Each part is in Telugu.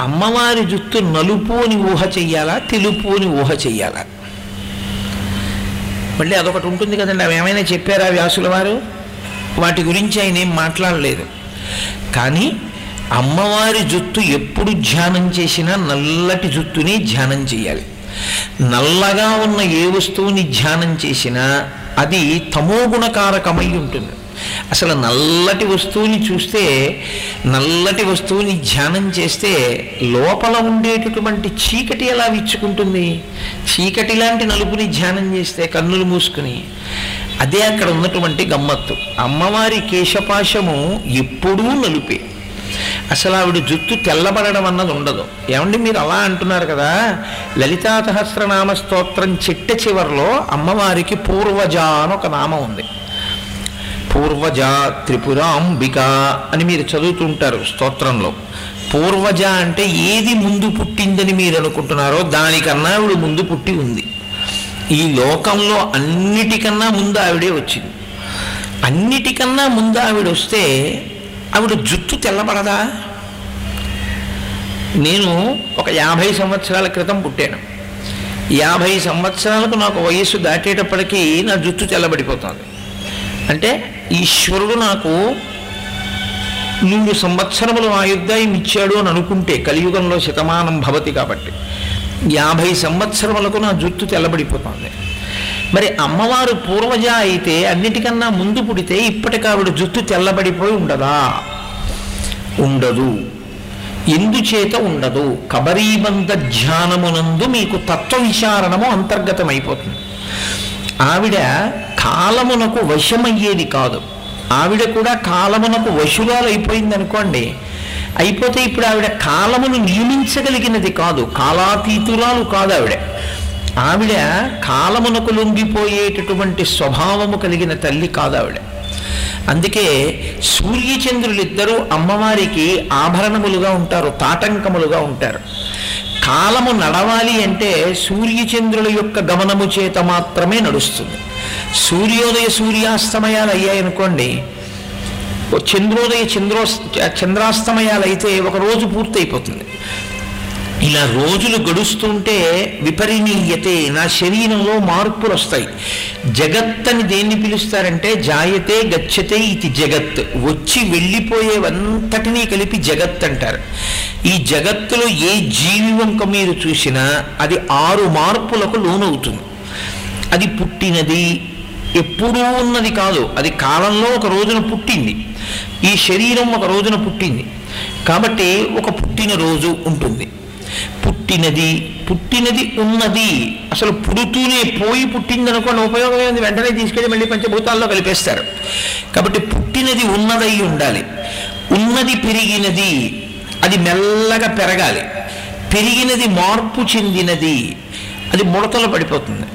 అమ్మవారి జుత్తు నలుపు అని ఊహ చెయ్యాలా తెలుపు అని ఊహ చెయ్యాలా? మళ్ళీ అదొకటి ఉంటుంది కదండి అవి ఏమైనా చెప్పారా వ్యాసుల వారు? వాటి గురించి ఆయన ఏం మాట్లాడలేదు. కానీ అమ్మవారి జుత్తు ఎప్పుడు ధ్యానం చేసినా నల్లటి జుత్తుని ధ్యానం చేయాలి నల్లగా ఉన్న ఏ వస్తువుని ధ్యానం చేసినా అది తమోగుణకారకమై ఉంటుంది. అసలు నల్లటి వస్తువుని చూస్తే నల్లటి వస్తువుని ధ్యానం చేస్తే లోపల ఉండేటటువంటి చీకటి ఎలా విచ్చుకుంటుంది చీకటి లాంటి నలుపుని ధ్యానం చేస్తే కన్నులు మూసుకుని. అదే అక్కడ ఉన్నటువంటి గమ్మత్తు. అమ్మవారి కేశపాశము ఎప్పుడూ నలుపే. అసలు ఆవిడ జుత్తు తెల్లబడడం అన్నది ఉండదు. ఏమండి మీరు అలా అంటున్నారు కదా? లలితా సహస్రనామ స్తోత్రం చిట్ట చివరిలో అమ్మవారికి పూర్వజ అని ఒక నామం ఉంది. పూర్వజ త్రిపురాంబిక అని మీరు చదువుతుంటారు స్తోత్రంలో. పూర్వజ అంటే ఏది ముందు పుట్టిందని మీరు అనుకుంటున్నారో దానికన్నా ఆవిడ ముందు పుట్టి ఉంది. ఈ లోకంలో అన్నిటికన్నా ముందు ఆవిడే వచ్చింది. అన్నిటికన్నా ముందు ఆవిడ వస్తే ఆవిడ జుట్టు తెల్లబడదా? నేను ఒక యాభై సంవత్సరాల క్రితం పుట్టాను. యాభై సంవత్సరాలకు నాకు వయస్సు దాటేటప్పటికీ నా జుట్టు తెల్లబడిపోతుంది. అంటే ఈశ్వరుడు నాకు నూరు సంవత్సరములు ఆయుర్దాయం ఇచ్చాడు అని అనుకుంటే కలియుగంలో శతమానం భవతి కాబట్టి యాభై సంవత్సరములకు నా జుట్టు తెల్లబడిపోతుంది. మరి అమ్మవారు పూర్వజ అయితే అన్నిటికన్నా ముందు పుడితే ఇప్పటికావిడ జుట్టు తెల్లబడిపోయి ఉండదా? ఉండదు. ఎందుచేత ఉండదు? కబరీబంధ ధ్యానమునందు మీకు తత్వ విచారణము అంతర్గతమైపోతుంది. ఆవిడ కాలమునకు వశమయ్యేది కాదు. ఆవిడ కూడా కాలమునకు వశురాలు అయిపోయింది అనుకోండి అయిపోతే ఇప్పుడు ఆవిడ కాలమును నియమించగలిగినది కాదు. కాలాతీతురాలు కాదు ఆవిడ. ఆవిడ కాలమునకు లొంగిపోయేటటువంటి స్వభావము కలిగిన తల్లి కాదు ఆవిడ. అందుకే సూర్యచంద్రులిద్దరూ అమ్మవారికి ఆభరణములుగా ఉంటారు తాటంకములుగా ఉంటారు. కాలము నడవాలి అంటే సూర్యచంద్రుల యొక్క గమనము చేత మాత్రమే నడుస్తుంది. సూర్యోదయ సూర్యాస్తమయాలు అయ్యాయనుకోండి చంద్రోదయ చంద్రో చంద్రాస్తమయాలు అయితే ఒక రోజు పూర్తయిపోతుంది. ఇలా రోజులు గడుస్తుంటే విపరిణీయతే నా శరీరంలో మార్పులు వస్తాయి. జగత్ అని దేన్ని పిలుస్తారంటే జాయతే గచ్చతే ఇది జగత్. వచ్చి వెళ్ళిపోయేవంతటినీ కలిపి జగత్ అంటారు. ఈ జగత్తులో ఏ జీవి వంక మీరు చూసినా అది ఆరు మార్పులకు లోనవుతుంది. అది పుట్టినది ఎప్పుడూ ఉన్నది కాదు. అది కాలంలో ఒక రోజున పుట్టింది. ఈ శరీరం ఒక రోజున పుట్టింది. కాబట్టి ఒక పుట్టిన రోజు ఉంటుంది. పుట్టినది పుట్టినది ఉన్నది. అసలు పుడుతూనే పోయి పుట్టిందనుకోండి ఉపయోగం ఏంది? వెంటనే తీసుకెళ్ళి మళ్ళీ పంచభూతాల్లో కలిపేస్తారు. కాబట్టి పుట్టినది ఉన్నదై ఉండాలి. ఉన్నది పెరిగినది అది మెల్లగా పెరగాలి. పెరిగినది మార్పు చెందినది అది ముడతలు పడిపోతుంది.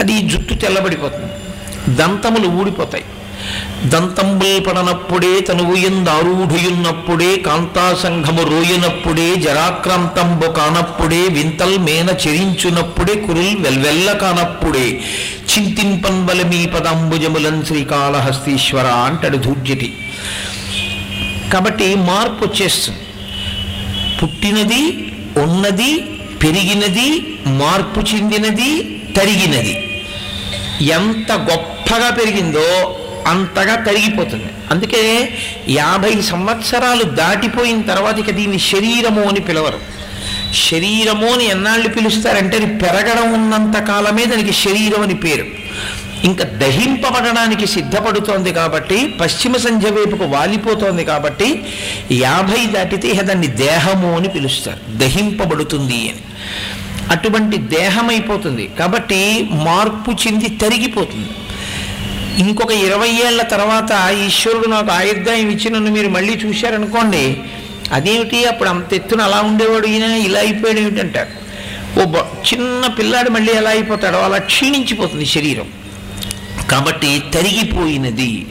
అది జుట్టు తెల్లబడిపోతుంది. దంతములు ఊడిపోతాయి. దంతంబుల్ పడనప్పుడే తనువు ఎందారూఢుయున్నప్పుడే కాంతాసంఘము రోయినప్పుడే జరాక్రాంతంబు కానప్పుడే వింతల్ మేన చెరించునప్పుడే కురుల్ వెల్వెల్ల కానప్పుడే చింతింపన్ బలమీ పదాంబుజములన్ శ్రీకాళహస్తీశ్వర అంటాడు ధూర్జటి. కాబట్టి మార్పు వచ్చేస్తుంది. పుట్టినది ఉన్నది పెరిగినది మార్పు చెందినది తరిగినది. ఎంత గొప్పగా పెరిగిందో అంతగా తరిగిపోతుంది. అందుకే యాభై సంవత్సరాలు దాటిపోయిన తర్వాత ఇక దీన్ని శరీరము అని పిలవరు. శరీరము అని ఎన్నాళ్ళు పిలుస్తారంటే అది పెరగడం ఉన్నంత కాలమే దానికి శరీరం అని పేరు. ఇంకా దహింపబడడానికి సిద్ధపడుతోంది కాబట్టి పశ్చిమ సంధ్య వైపుకు వాలిపోతోంది కాబట్టి యాభై దాటితే ఇక దాన్ని దేహము అని పిలుస్తారు. దహింపబడుతుంది అని. అటువంటి దేహం అయిపోతుంది కాబట్టి మార్పు చెంది తరిగిపోతుంది. ఇంకొక ఇరవై ఏళ్ళ తర్వాత ఈశ్వరుడు నాకు ఆయుర్దాయం ఇచ్చి నన్ను మీరు మళ్ళీ చూశారనుకోండి అదేమిటి? అప్పుడు అంత ఎత్తున అలా ఉండేవాడు ఈయన ఇలా అయిపోయాడు ఏమిటంటారు ఓ బ- చిన్న పిల్లాడు మళ్ళీ ఎలా అయిపోతాడో అలా క్షీణించిపోతుంది శరీరం. కాబట్టి తరిగిపోయినది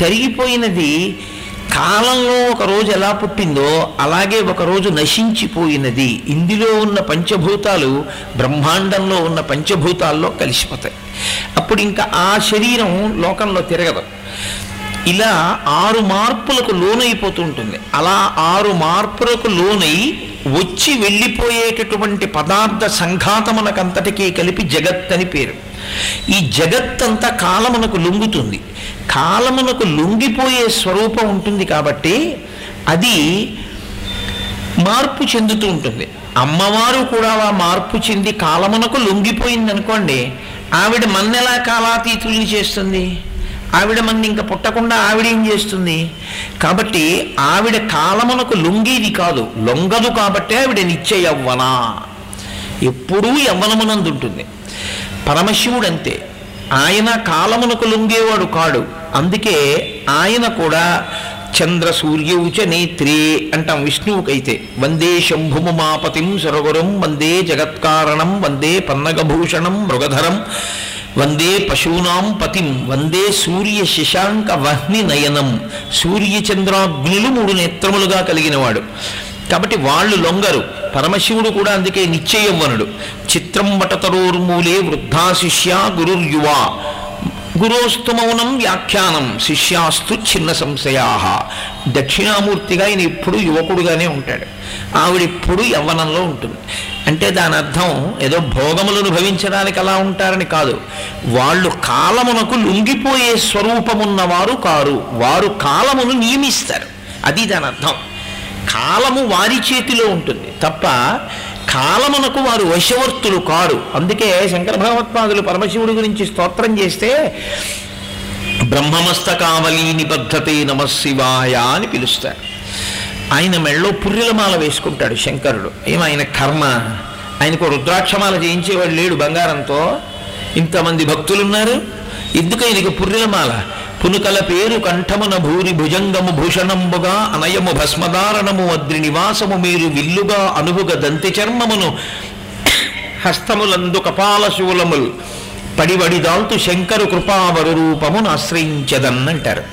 తరిగిపోయినది కాలంలో ఒక రోజు ఎలా పుట్టిందో అలాగే ఒకరోజు నశించిపోయినది. ఇందులో ఉన్న పంచభూతాలు బ్రహ్మాండంలో ఉన్న పంచభూతాల్లో కలిసిపోతాయి. అప్పుడు ఇంకా ఆ శరీరం లోకంలో తిరగదు. ఇలా ఆరు మార్పులకు లోనైపోతూ ఉంటుంది. అలా ఆరు మార్పులకు లోనై వచ్చి వెళ్ళిపోయేటటువంటి పదార్థ సంఘాతమునకంతటికీ కలిపి జగత్ అని పేరు. ఈ జగత్తంతా కాలమునకు లొంగుతుంది. కాలమునకు లొంగిపోయే స్వరూపం ఉంటుంది కాబట్టి అది మార్పు చెందుతూ ఉంటుంది. అమ్మవారు కూడా ఆ మార్పు చెంది కాలమునకు లొంగిపోయింది అనుకోండి ఆవిడ మన్నెలా కాలాతీతుల్ని చేస్తుంది? ఆవిడ మన ఇంకా పుట్టకుండా ఆవిడ ఏం చేస్తుంది? కాబట్టి ఆవిడ కాలమునకు లొంగేది కాదు లొంగదు కాబట్టే ఆవిడ నిత్య యవ్వన ఎప్పుడూ యవ్వనమునందు ఉంటుంది పరమశివుడు అంతే ఆయన కాలమునకు లొంగేవాడు కాడు. అందుకే ఆయన కూడా చంద్ర సూర్యౌచ నేత్రే అంటాం విష్ణువుకైతే. వందే శంభుమమాపతిం సురగురం వందే జగత్కారణం వందే పన్నగభూషణం మృగధరం వందే పశూనాం పతిం వందే సూర్య శశాంక వహ్ని నయనం సూర్యచంద్రాగ్నులు మూడు నేత్రములుగా కలిగినవాడు. కాబట్టి వాళ్ళు లొంగరు. పరమశివుడు కూడా అందుకే నిశ్చయవ్వనుడు చిత్రం వటతరోర్మూలే వృద్ధా శిష్య గురుర్యువా. గురోస్తు మౌనం వ్యాఖ్యానం. శిష్యాస్తు చిన్న సంశయా దక్షిణామూర్తిగా ఆయన ఎప్పుడు యువకుడుగానే ఉంటాడు. ఆవిడెప్పుడు యవ్వనంలో ఉంటుంది. అంటే దాని అర్థం ఏదో భోగములను భవించడానికి అలా ఉంటారని కాదు. వాళ్ళు కాలమునకు లొంగిపోయే స్వరూపమున్నవారు కారు. వారు కాలమును నియమిస్తారు. అది దాని అర్థం. కాలము వారి చేతిలో ఉంటుంది. తప్ప కాలమునకు వారు వశవర్తులు కారు. అందుకే శంకర భగవత్పాదులు పరమశివుడి గురించి స్తోత్రం చేస్తే బ్రహ్మమస్తకావలి నిబద్ధతే నమశివాయ అని పిలుస్తారు. ఆయన మెళ్ళో పుర్రెలమాల వేసుకుంటాడు శంకరుడు. ఏమైన ఆయన కర్మ? ఆయనకు రుద్రాక్షమాల చేయించేవాడు లేడు బంగారంతో. ఇంతమంది భక్తులున్నారు. ఎందుకు ఆయనకి పుర్రెలమాల? పునుకల పేరు కంఠమున భూరి భుజంగము భూషణంబుగా అనయము భస్మదారణము అద్రి నివాసము మీరు విల్లుగా అనుభుగ దంతి చర్మమును హస్తములందు కపాల శూలములు పడివడిదాల్తు శంకరు కృపావరు రూపమును ఆశ్రయించదన్నంటారు.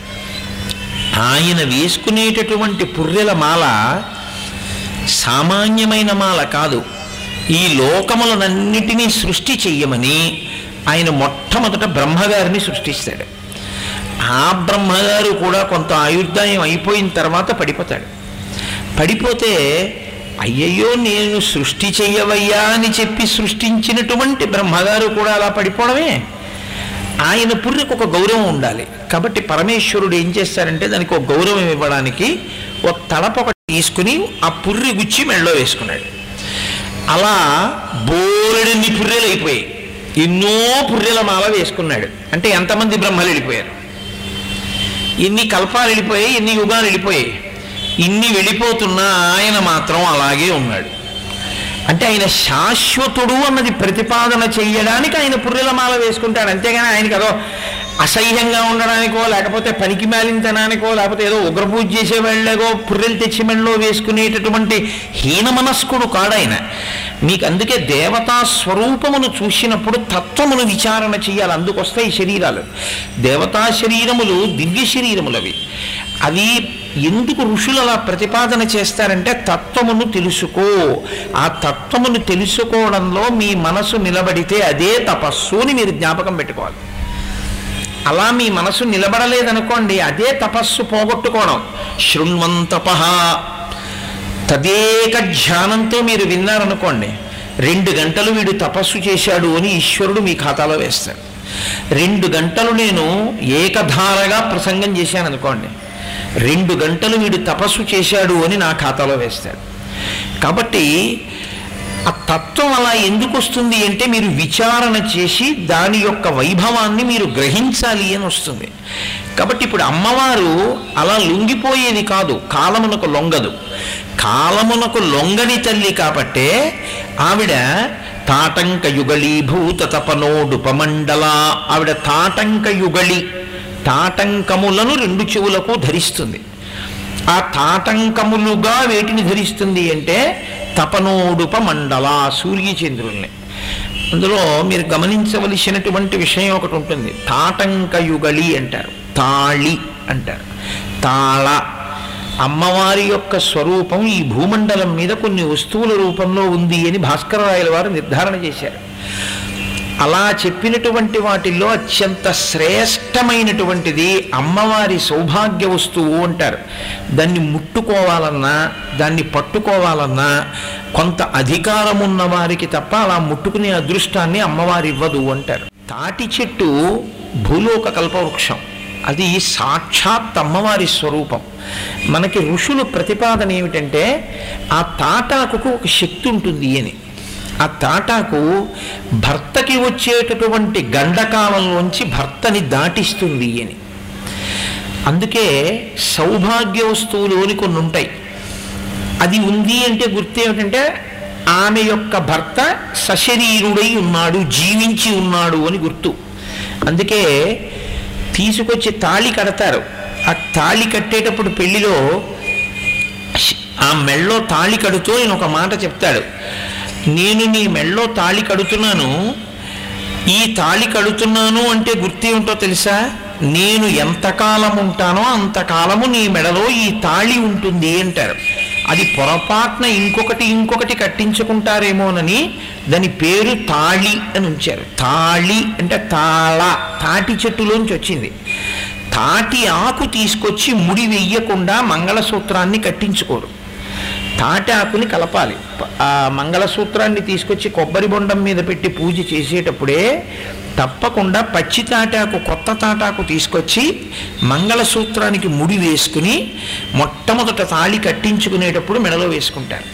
ఆయన వేసుకునేటటువంటి పుర్రెల మాల సామాన్యమైన మాల కాదు. ఈ లోకములనన్నిటినీ సృష్టి చెయ్యమని ఆయన మొట్టమొదట బ్రహ్మగారిని సృష్టిస్తాడు. ఆ బ్రహ్మగారు కూడా కొంత ఆయుర్దాయం అయిపోయిన తర్వాత పడిపోతాడు. పడిపోతే అయ్యయ్యో నేను సృష్టి చెయ్యవయ్యా అని చెప్పి సృష్టించినటువంటి బ్రహ్మగారు కూడా అలా పడిపోవడమే. ఆయన పుర్రికి ఒక గౌరవం ఉండాలి. కాబట్టి పరమేశ్వరుడు ఏం చేస్తారంటే దానికి ఒక గౌరవం ఇవ్వడానికి ఒక తలప ఒకటి తీసుకుని ఆ పుర్రి గుచ్చి మెళ్ళో వేసుకున్నాడు. అలా బోలెడన్ని పుర్రెలు అయిపోయాయి. ఎన్నో పుర్రెల మాల వేసుకున్నాడు. అంటే ఎంతమంది బ్రహ్మలు వెళ్ళిపోయారు? ఇన్ని కల్పాలు వెళ్ళిపోయాయి ఇన్ని యుగాలు వెళ్ళిపోయాయి. ఇన్ని వెళ్ళిపోతున్నా ఆయన మాత్రం అలాగే ఉన్నాడు. అంటే ఆయన శాశ్వతుడు అన్నది ప్రతిపాదన చెయ్యడానికి ఆయన పుర్రెలమాల వేసుకుంటాడు. అంతేగాని ఆయనకి అదో అసహ్యంగా ఉండడానికో లేకపోతే పనికి మాలించడానికో లేకపోతే ఏదో ఉగ్రపూజ చేసే వెళ్ళగో పుర్రెలు తెచ్చి మెళ్ళలో వేసుకునేటటువంటి హీన మనస్కుడు కాడాయన మీకు అందుకే దేవతా స్వరూపమును చూసినప్పుడు తత్వమును విచారణ చేయాలి అందుకొస్తాయి శరీరాలు. దేవతా శరీరములు దివ్య శరీరములవి. అవి ఎందుకు ఋషులు అలా ప్రతిపాదన చేస్తారంటే తత్వమును తెలుసుకో. ఆ తత్వమును తెలుసుకోవడంలో మీ మనసు నిలబడితే అదే తపస్సు అని మీరు జ్ఞాపకం పెట్టుకోవాలి. అలా మీ మనసు నిలబడలేదనుకోండి అదే తపస్సు పోగొట్టుకోవడం. శృణ్వంతప తదేక ధ్యానంతో మీరు విన్నారనుకోండి రెండు గంటలు వీడు తపస్సు చేశాడు అని ఈశ్వరుడు మీ ఖాతాలో వేస్తాడు. రెండు గంటలు నేను ఏకధారగా ప్రసంగం చేశాను అనుకోండి రెండు గంటలు వీడు తపస్సు చేశాడు అని నా ఖాతాలో వేస్తాడు. కాబట్టి ఆ తత్వం అలా ఎందుకు వస్తుంది అంటే మీరు విచారణ చేసి దాని యొక్క వైభవాన్ని మీరు గ్రహించాలి అని వస్తుంది. కాబట్టి ఇప్పుడు అమ్మవారు అలా లొంగిపోయేది కాదు కాలమునకు లొంగదు. కాలమునకు లొంగని తల్లి కాబట్టే ఆవిడ తాటంక యుగళీభూత తపనోడుపమండల ఆవిడ తాటంక యుగళి తాటంకములను రెండు చెవులకు ధరిస్తుంది. ఆ తాటంకములుగా వేటిని ధరిస్తుంది అంటే తపనోడుప మండల సూర్యచంద్రుల్ని అందులో మీరు గమనించవలసినటువంటి విషయం ఒకటి ఉంటుంది. తాటంకయుగళి అంటారు. తాళి అంటారు. తాళ అమ్మవారి యొక్క స్వరూపం ఈ భూమండలం మీద కొన్ని వస్తువుల రూపంలో ఉంది అని భాస్కరరాయల వారు నిర్ధారణ చేశారు. అలా చెప్పినటువంటి వాటిల్లో అత్యంత శ్రేష్టమైనటువంటిది అమ్మవారి సౌభాగ్య వస్తువు అంటారు. దాన్ని ముట్టుకోవాలన్నా దాన్ని పట్టుకోవాలన్నా కొంత అధికారం ఉన్న వారికి తప్ప అలా ముట్టుకునే అదృష్టాన్ని అమ్మవారి ఇవ్వదు అంటారు. తాటి చెట్టు భూలోక కల్పవృక్షం. అది సాక్షాత్ అమ్మవారి స్వరూపం. మనకి ఋషులు ప్రతిపాదన ఏమిటంటే ఆ తాటాకుకు ఒక శక్తి ఉంటుంది అని. ఆ తాటాకు భర్తకి వచ్చేటటువంటి గండకాలంలోంచి భర్తని దాటిస్తుంది అని అందుకే సౌభాగ్య వస్తువులు అని కొన్ని ఉంటాయి. అది ఉంది అంటే గుర్తు ఏమిటంటే ఆమె యొక్క భర్త సశరీరుడై ఉన్నాడు జీవించి ఉన్నాడు అని గుర్తు. అందుకే తీసుకొచ్చి తాళి కడతారు. ఆ తాళి కట్టేటప్పుడు పెళ్ళిలో ఆ మెళ్ళో తాళి కడుతూ నేను ఒక మాట చెప్తాడు. నేను నీ మెళ్ళో తాళి కడుతున్నాను. ఈ తాళి కడుతున్నాను అంటే గుర్తు ఏమిటో తెలుసా? నేను ఎంతకాలం ఉంటానో అంతకాలము నీ మెడలో ఈ తాళి ఉంటుంది అంటారు. అది పొరపాటున ఇంకొకటి ఇంకొకటి కట్టించుకుంటారేమోనని దాని పేరు తాళి అని ఉంచారు. తాళి అంటే తాళ తాటి చెట్టులోంచి వచ్చింది. తాటి ఆకు తీసుకొచ్చి ముడి వెయ్యకుండా మంగళసూత్రాన్ని కట్టించుకోరు. తాటి ఆకుని కలపాలి. ఆ మంగళసూత్రాన్ని తీసుకొచ్చి కొబ్బరి బొండం మీద పెట్టి పూజ చేసేటప్పుడే తప్పకుండా పచ్చి తాటాకు కొత్త తాటాకు తీసుకొచ్చి మంగళసూత్రానికి ముడి వేసుకుని మొట్టమొదట తాళి కట్టించుకునేటప్పుడు మెడలో వేసుకుంటారు.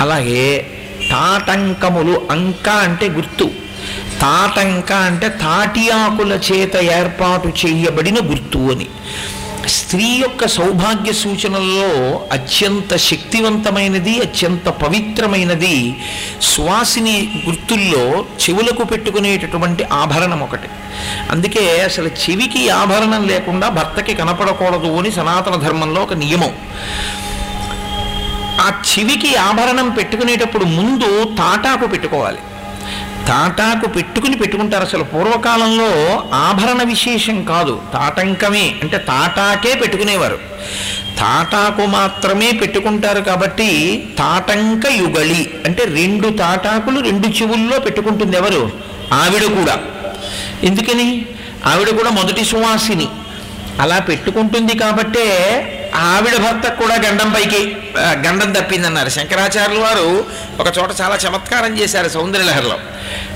అలాగే తాటంకములు అంక అంటే గుర్తు. తాటంక అంటే తాటి ఆకుల చేత ఏర్పాటు చేయబడిన గుర్తు అని. స్త్రీ యొక్క సౌభాగ్య సూచనల్లో అత్యంత శక్తివంతమైనది అత్యంత పవిత్రమైనది సువాసిని గుర్తుల్లో చెవులకు పెట్టుకునేటటువంటి ఆభరణం ఒకటి. అందుకే అసలు చెవికి ఆభరణం లేకుండా భర్తకి కనపడకూడదు అని సనాతన ధర్మంలో ఒక నియమం. ఆ చెవికి ఆభరణం పెట్టుకునేటప్పుడు ముందు తాటాకు పెట్టుకోవాలి. తాటాకు పెట్టుకుని పెట్టుకుంటారు అసలు. పూర్వకాలంలో ఆభరణ విశేషం కాదు. తాటంకమే. అంటే తాటాకే పెట్టుకునేవారు. తాటాకు మాత్రమే పెట్టుకుంటారు కాబట్టి తాటంక యుగళి. అంటే రెండు తాటాకులు రెండు చెవుల్లో పెట్టుకుంటుంది ఎవరు? ఆవిడ కూడా. ఎందుకని? ఆవిడ కూడా మొదటి సువాసిని. అలా పెట్టుకుంటుంది కాబట్టే ఆవిడ భర్త కూడా గండం పైకి గండం తప్పిందన్నారు. శంకరాచార్యులు వారు ఒక చోట చాలా చమత్కారం చేశారు సౌందర్యలహరిలో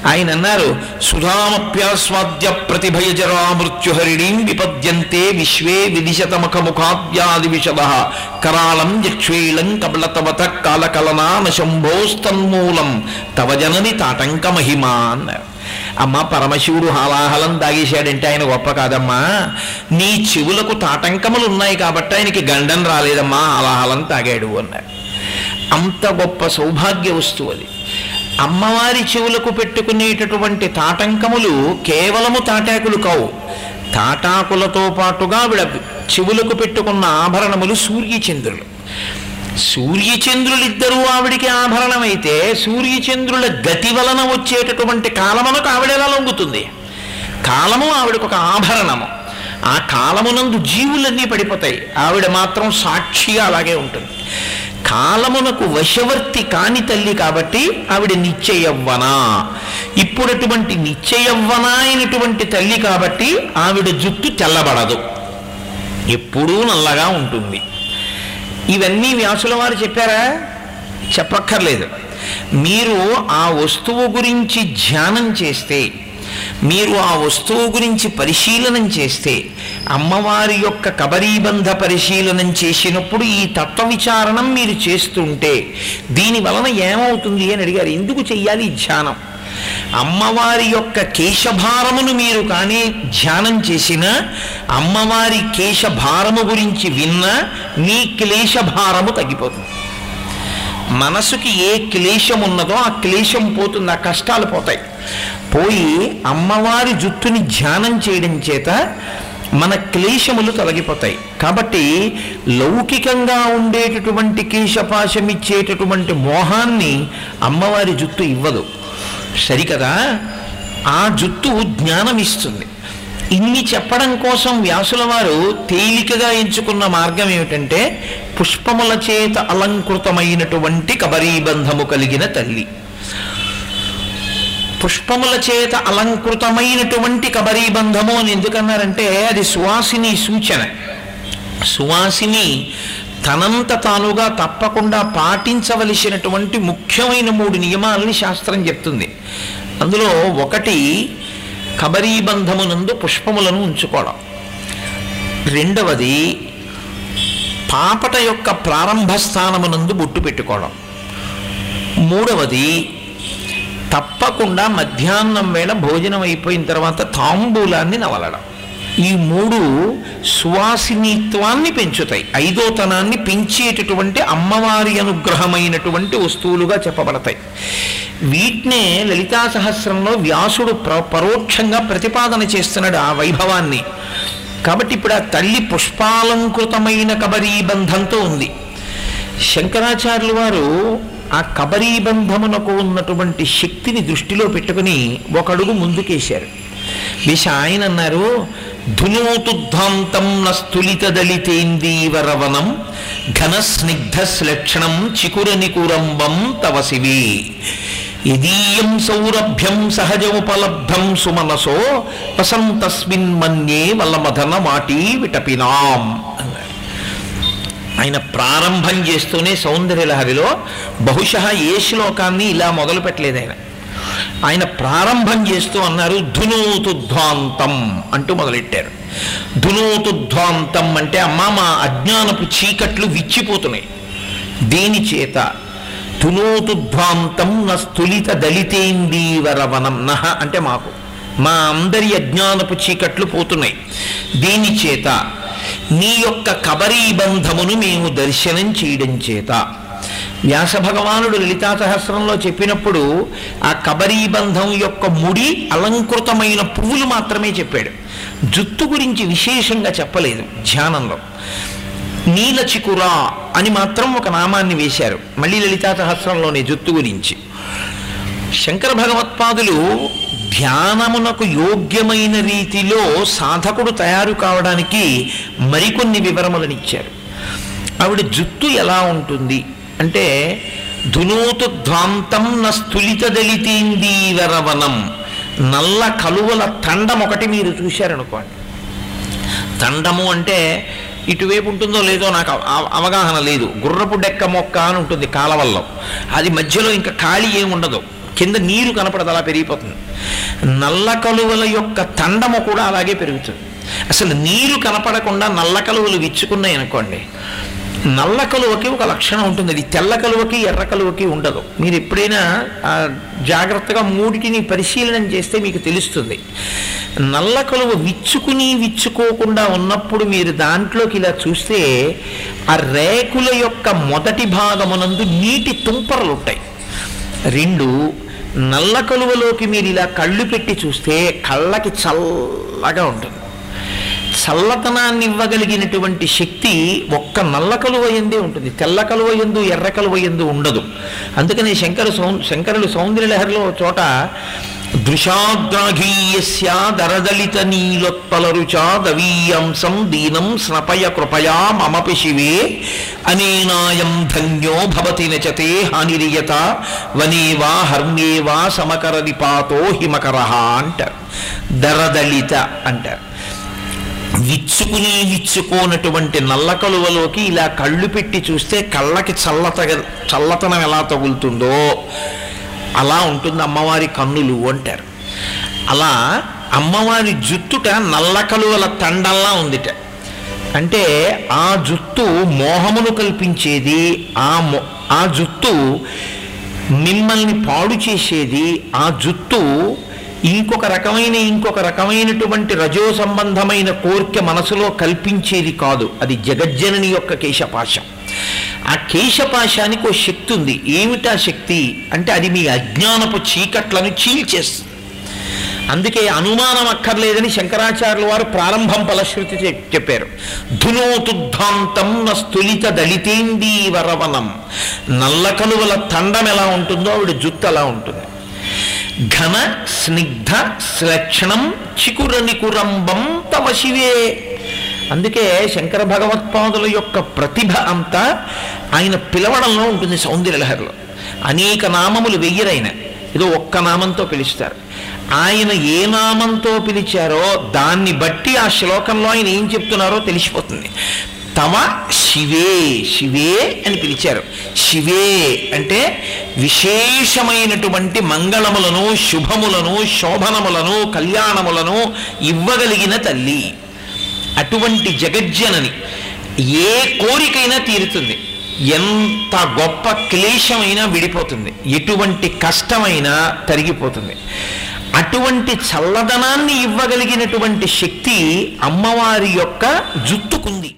ఆయన అన్నారు సుధామప్యాస్వాద్య ప్రతిభయజరా మృత్యుహరిణీం విపద్యంతే విశ్వే విదిశతముఖముఖాద్యాది విషద కరాళం యక్ష్వేళం కబలతవత కాలకలనా శంభోస్తన్మూలం తవ జనని తాటంక మహిమా అన్నారు అమ్మ పరమశివుడు హాలాహలం దాగేశాడంటే ఆయన గొప్ప కాదమ్మా. నీ చెవులకు తాటంకములు ఉన్నాయి కాబట్టి ఆయనకి గండం రాలేదమ్మా హాలాహలం తాగాడు అన్నాడు. అంత గొప్ప సౌభాగ్య వస్తువు అది. అమ్మవారి చెవులకు పెట్టుకునేటటువంటి తాటంకములు కేవలము తాటాకులు కావు. తాటాకులతో పాటుగా ఆవిడ చెవులకు పెట్టుకున్న ఆభరణములు సూర్యచంద్రులు. సూర్యచంద్రులిద్దరూ ఆవిడికి ఆభరణమైతే సూర్యచంద్రుల గతి వలన వచ్చేటటువంటి కాలమునకు ఆవిడలా లొంగుతుంది? కాలము ఆవిడకు ఒక ఆభరణము. ఆ కాలమునందు జీవులన్నీ పడిపోతాయి. ఆవిడ మాత్రం సాక్షిగా అలాగే ఉంటుంది. కాలమునకు వశవర్తి కాని తల్లి కాబట్టి ఆవిడ నిశ్చయవ్వనా? ఇప్పుడు అటువంటి నిత్యయవ్వన అయినటువంటి తల్లి కాబట్టి ఆవిడ జుట్టు తెల్లబడదు. ఎప్పుడూ నల్లగా ఉంటుంది. ఇవన్నీ వ్యాసుల వారు చెప్పారా? చెప్పక్కర్లేదు. మీరు ఆ వస్తువు గురించి ధ్యానం చేస్తే మీరు ఆ వస్తువు గురించి పరిశీలనం చేస్తే అమ్మవారి యొక్క కబరీబంధ పరిశీలనం చేసినప్పుడు ఈ తత్వ విచారణం మీరు చేస్తుంటే దీని వలన ఏమవుతుంది అని అడిగారు. ఎందుకు చెయ్యాలి ధ్యానం? అమ్మవారి యొక్క కేశభారమును మీరు కానీ ధ్యానం చేసిన అమ్మవారి కేశభారము గురించి విన్నా మీ క్లేశభారము తగ్గిపోతుంది. మనసుకి ఏ క్లేశం ఉన్నదో ఆ క్లేశం పోతుంది ఆ కష్టాలు పోతాయి. పోయి అమ్మవారి జుట్టుని ధ్యానం చేయడం చేత మన క్లేశములు తొలగిపోతాయి. కాబట్టి లౌకికంగా ఉండేటటువంటి కేశపాశమిచ్చేటటువంటి మోహాన్ని అమ్మవారి జుట్టు ఇవ్వదు. సరికదా? ఆ జుట్టు జ్ఞానం ఇస్తుంది ఇన్ని చెప్పడం కోసం వ్యాసుల వారు తేలికగా ఎంచుకున్న మార్గం ఏమిటంటే పుష్పముల చేత అలంకృతమైనటువంటి కబరీబంధము కలిగిన తల్లి. పుష్పముల చేత అలంకృతమైనటువంటి కబరీబంధము అని ఎందుకన్నారంటే అది సువాసిని సూచన. సువాసిని తనంత తానుగా తప్పకుండా పాటించవలసినటువంటి ముఖ్యమైన మూడు నియమాలని శాస్త్రం చెప్తుంది. అందులో ఒకటి కబరీబంధమునందు పుష్పములను ఉంచుకోవడం. రెండవది పాపట యొక్క ప్రారంభ స్థానమునందు బొట్టు పెట్టుకోవడం. మూడవది తప్పకుండా మధ్యాహ్నం వేళ భోజనం అయిపోయిన తర్వాత తాంబూలాన్ని నవలడం. ఈ మూడు సువాసినిత్వాన్ని పెంచుతాయి. ఐదోతనాన్ని పెంచేటటువంటి అమ్మవారి అనుగ్రహమైనటువంటి వస్తువులుగా చెప్పబడతాయి. వీటినే లలితా సహస్రంలో వ్యాసుడు ప్ర పరోక్షంగా ప్రతిపాదన చేస్తున్నాడు ఆ వైభవాన్ని. కాబట్టి ఇప్పుడు ఆ తల్లి పుష్పాలంకృతమైన కబరీబంధంతో ఉంది. శంకరాచార్యులు వారు ఆ కబరీబంధమునకు ఉన్నటువంటి శక్తిని దృష్టిలో పెట్టుకుని ఒకడుగు ముందుకేశారు. విష ఆయన అన్నారు ధునోతుద్ధాంతం నస్తులిత దళితేందీవరవనం ఘన స్నిగ్ధ శ్లక్షణం తవ శివే యదీయం సౌరభ్యం సహజముపలబ్ధం సుమనసో వసంతస్మిన్ మన్యే వల్లమధన మాటి విటపినాం. అన్నారు ఆయన ప్రారంభం చేస్తూనే సౌందర్యలహరిలో బహుశ ఏ శ్లోకాన్ని ఇలా మొదలు పెట్టలేదు ఆయన. ఆయన ప్రారంభం చేస్తూ అన్నారు ధునోతుధ్వాంతం అంటూ మొదలెట్టారు. ధునోతుధ్వాంతం అంటే అమ్మా మా అజ్ఞానపు చీకట్లు విచ్చిపోతున్నాయి. దేని చేత ధునోతుధ్వాంతం న స్థులిత దళితేందీవరవనం నహ అంటే మాకు. మా అందరి అజ్ఞానపు చీకట్లు పోతున్నాయి. దీని చేత నీ యొక్క కబరీబంధమును మేము దర్శనం చేయడం చేత. వ్యాస భగవానుడు లలితా సహస్రంలో చెప్పినప్పుడు ఆ కబరీబంధం యొక్క ముడి అలంకృతమైన పువ్వులు మాత్రమే చెప్పాడు. జుత్తు గురించి విశేషంగా చెప్పలేదు ధ్యానంలో. నీలచికురా అని మాత్రం ఒక నామాన్ని వేశారు. మళ్ళీ లలితా సహస్రంలోనే జుత్తు గురించి. శంకర భగవత్పాదులు ధ్యానమునకు యోగ్యమైన రీతిలో సాధకుడు తయారు కావడానికి మరికొన్ని వివరములనిచ్చారు ఆవిడ జుత్తు ఎలా ఉంటుంది? అంటే ధునూతు ధ్వాంతం న స్థులిత నల్ల కలువల తండం ఒకటి మీరు చూశారనుకోండి. తండము అంటే ఇటువైపు ఉంటుందో లేదో నాకు అవ- అవగాహన లేదు. గుర్రపు డెక్క మొక్క అని ఉంటుంది కాలవల్లో. అది మధ్యలో ఇంకా ఖాళీ ఏమి ఉండదు. కింద నీరు కనపడదు అలా పెరిగిపోతుంది. నల్ల కలువల యొక్క తండము కూడా అలాగే పెరుగుతుంది. అసలు నీరు కనపడకుండా నల్ల కలువలు విచ్చుకున్నాయి అనుకోండి నల్ల కలువకి ఒక లక్షణం ఉంటుంది. అది తెల్ల కలువకి ఎర్ర కలువకి ఉండదు. మీరు ఎప్పుడైనా జాగ్రత్తగా మూడిటిని పరిశీలన చేస్తే మీకు తెలుస్తుంది. నల్ల కలువ విచ్చుకుని విచ్చుకోకుండా ఉన్నప్పుడు మీరు దాంట్లోకి ఇలా చూస్తే ఆ రేకుల యొక్క మొదటి భాగమునందు నీటి తుంపరలు ఉంటాయి. రెండు నల్ల కలువలోకి మీరు ఇలా కళ్ళు పెట్టి చూస్తే కళ్ళకి చల్లగా ఉంటుంది. చల్లతనాన్ని ఇవ్వగలిగినటువంటి శక్తి ఒక్క నల్ల కలువ ఎందే ఉంటుంది. తెల్ల కలువ ఎందు ఎర్ర కలువ ఎందు ఉండదు. అందుకని శంకర సౌ శంకరులు సౌందర్యలహరిలో చోట దృశాద్రాఘీయస్య దరదలిత నీలోత్పల రుచా దవీయాంసం దీనం స్నపయ కృపయా మమపి శివే అనేనాయం ధన్యో భవతి నచతే హానిరియత వనేవా హర్మ్యేవా సమకర నిపాతో హిమకర అంటారు. దరదలిత అంటారు. విచ్చుకుని విచ్చుకోనటువంటి నల్ల కలువలోకి ఇలా కళ్ళు పెట్టి చూస్తే కళ్ళకి చల్లత చల్లతనం ఎలా తగులుతుందో అలా ఉంటుంది అమ్మవారి కన్నులు అంటారు. అలా అమ్మవారి జుత్తుట నల్ల కలువల తండల్లా ఉందిట. అంటే ఆ జుత్తు మోహమును కల్పించేది ఆ మో ఆ జుత్తు మిమ్మల్ని పాడు చేసేది ఆ జుత్తు ఇంకొక రకమైన ఇంకొక రకమైనటువంటి రజో సంబంధమైన కోరిక మనసులో కల్పించేది కాదు. అది జగజ్జనని యొక్క కేశపాశం. ఆ కేశపాశానికి ఒక శక్తి ఉంది. ఏమిటా శక్తి? అంటే అది మీ అజ్ఞానపు చీకట్లను చీల్చేస్తుంది. అందుకే అనుమానం అక్కర్లేదని శంకరాచార్యుల వారు ప్రారంభం ఫలశ్రుతి చెప్పారు. ధునోతుద్ధాంతం స్థులిత స్థులిత దళితేందీవరవనం నల్ల కలువల తండం ఎలా ఉంటుందో ఆవిడ జుత్తు అలా ఉంటుంది. ఘన స్నిగ్ధ శ్లక్షణం చికుర నికురంబం తవ శివే. అందుకే శంకర భగవత్పాదుల యొక్క ప్రతిభ అంతా ఆయన పిలవడంలో ఉంటుంది సౌందర్యలహరిలో. అనేక నామములు వెయ్యరైన ఏదో ఒక్క నామంతో పిలుస్తారు. ఆయన ఏ నామంతో పిలిచారో దాన్ని బట్టి ఆ శ్లోకంలో ఆయన ఏం చెప్తున్నారో తెలిసిపోతుంది. తమ శివే శివే అని పిలిచారు. శివే అంటే విశేషమైనటువంటి మంగళములను శుభములను శోభనములను కళ్యాణములను ఇవ్వగలిగిన తల్లి. అటువంటి జగజ్జనని ఏ కోరికైనా తీరుతుంది. ఎంత గొప్ప క్లేశమైనా విడిపోతుంది. ఎటువంటి కష్టమైనా తరిగిపోతుంది. అటువంటి చల్లదనాన్ని ఇవ్వగలిగినటువంటి శక్తి అమ్మవారి యొక్క జుత్తుకుంది.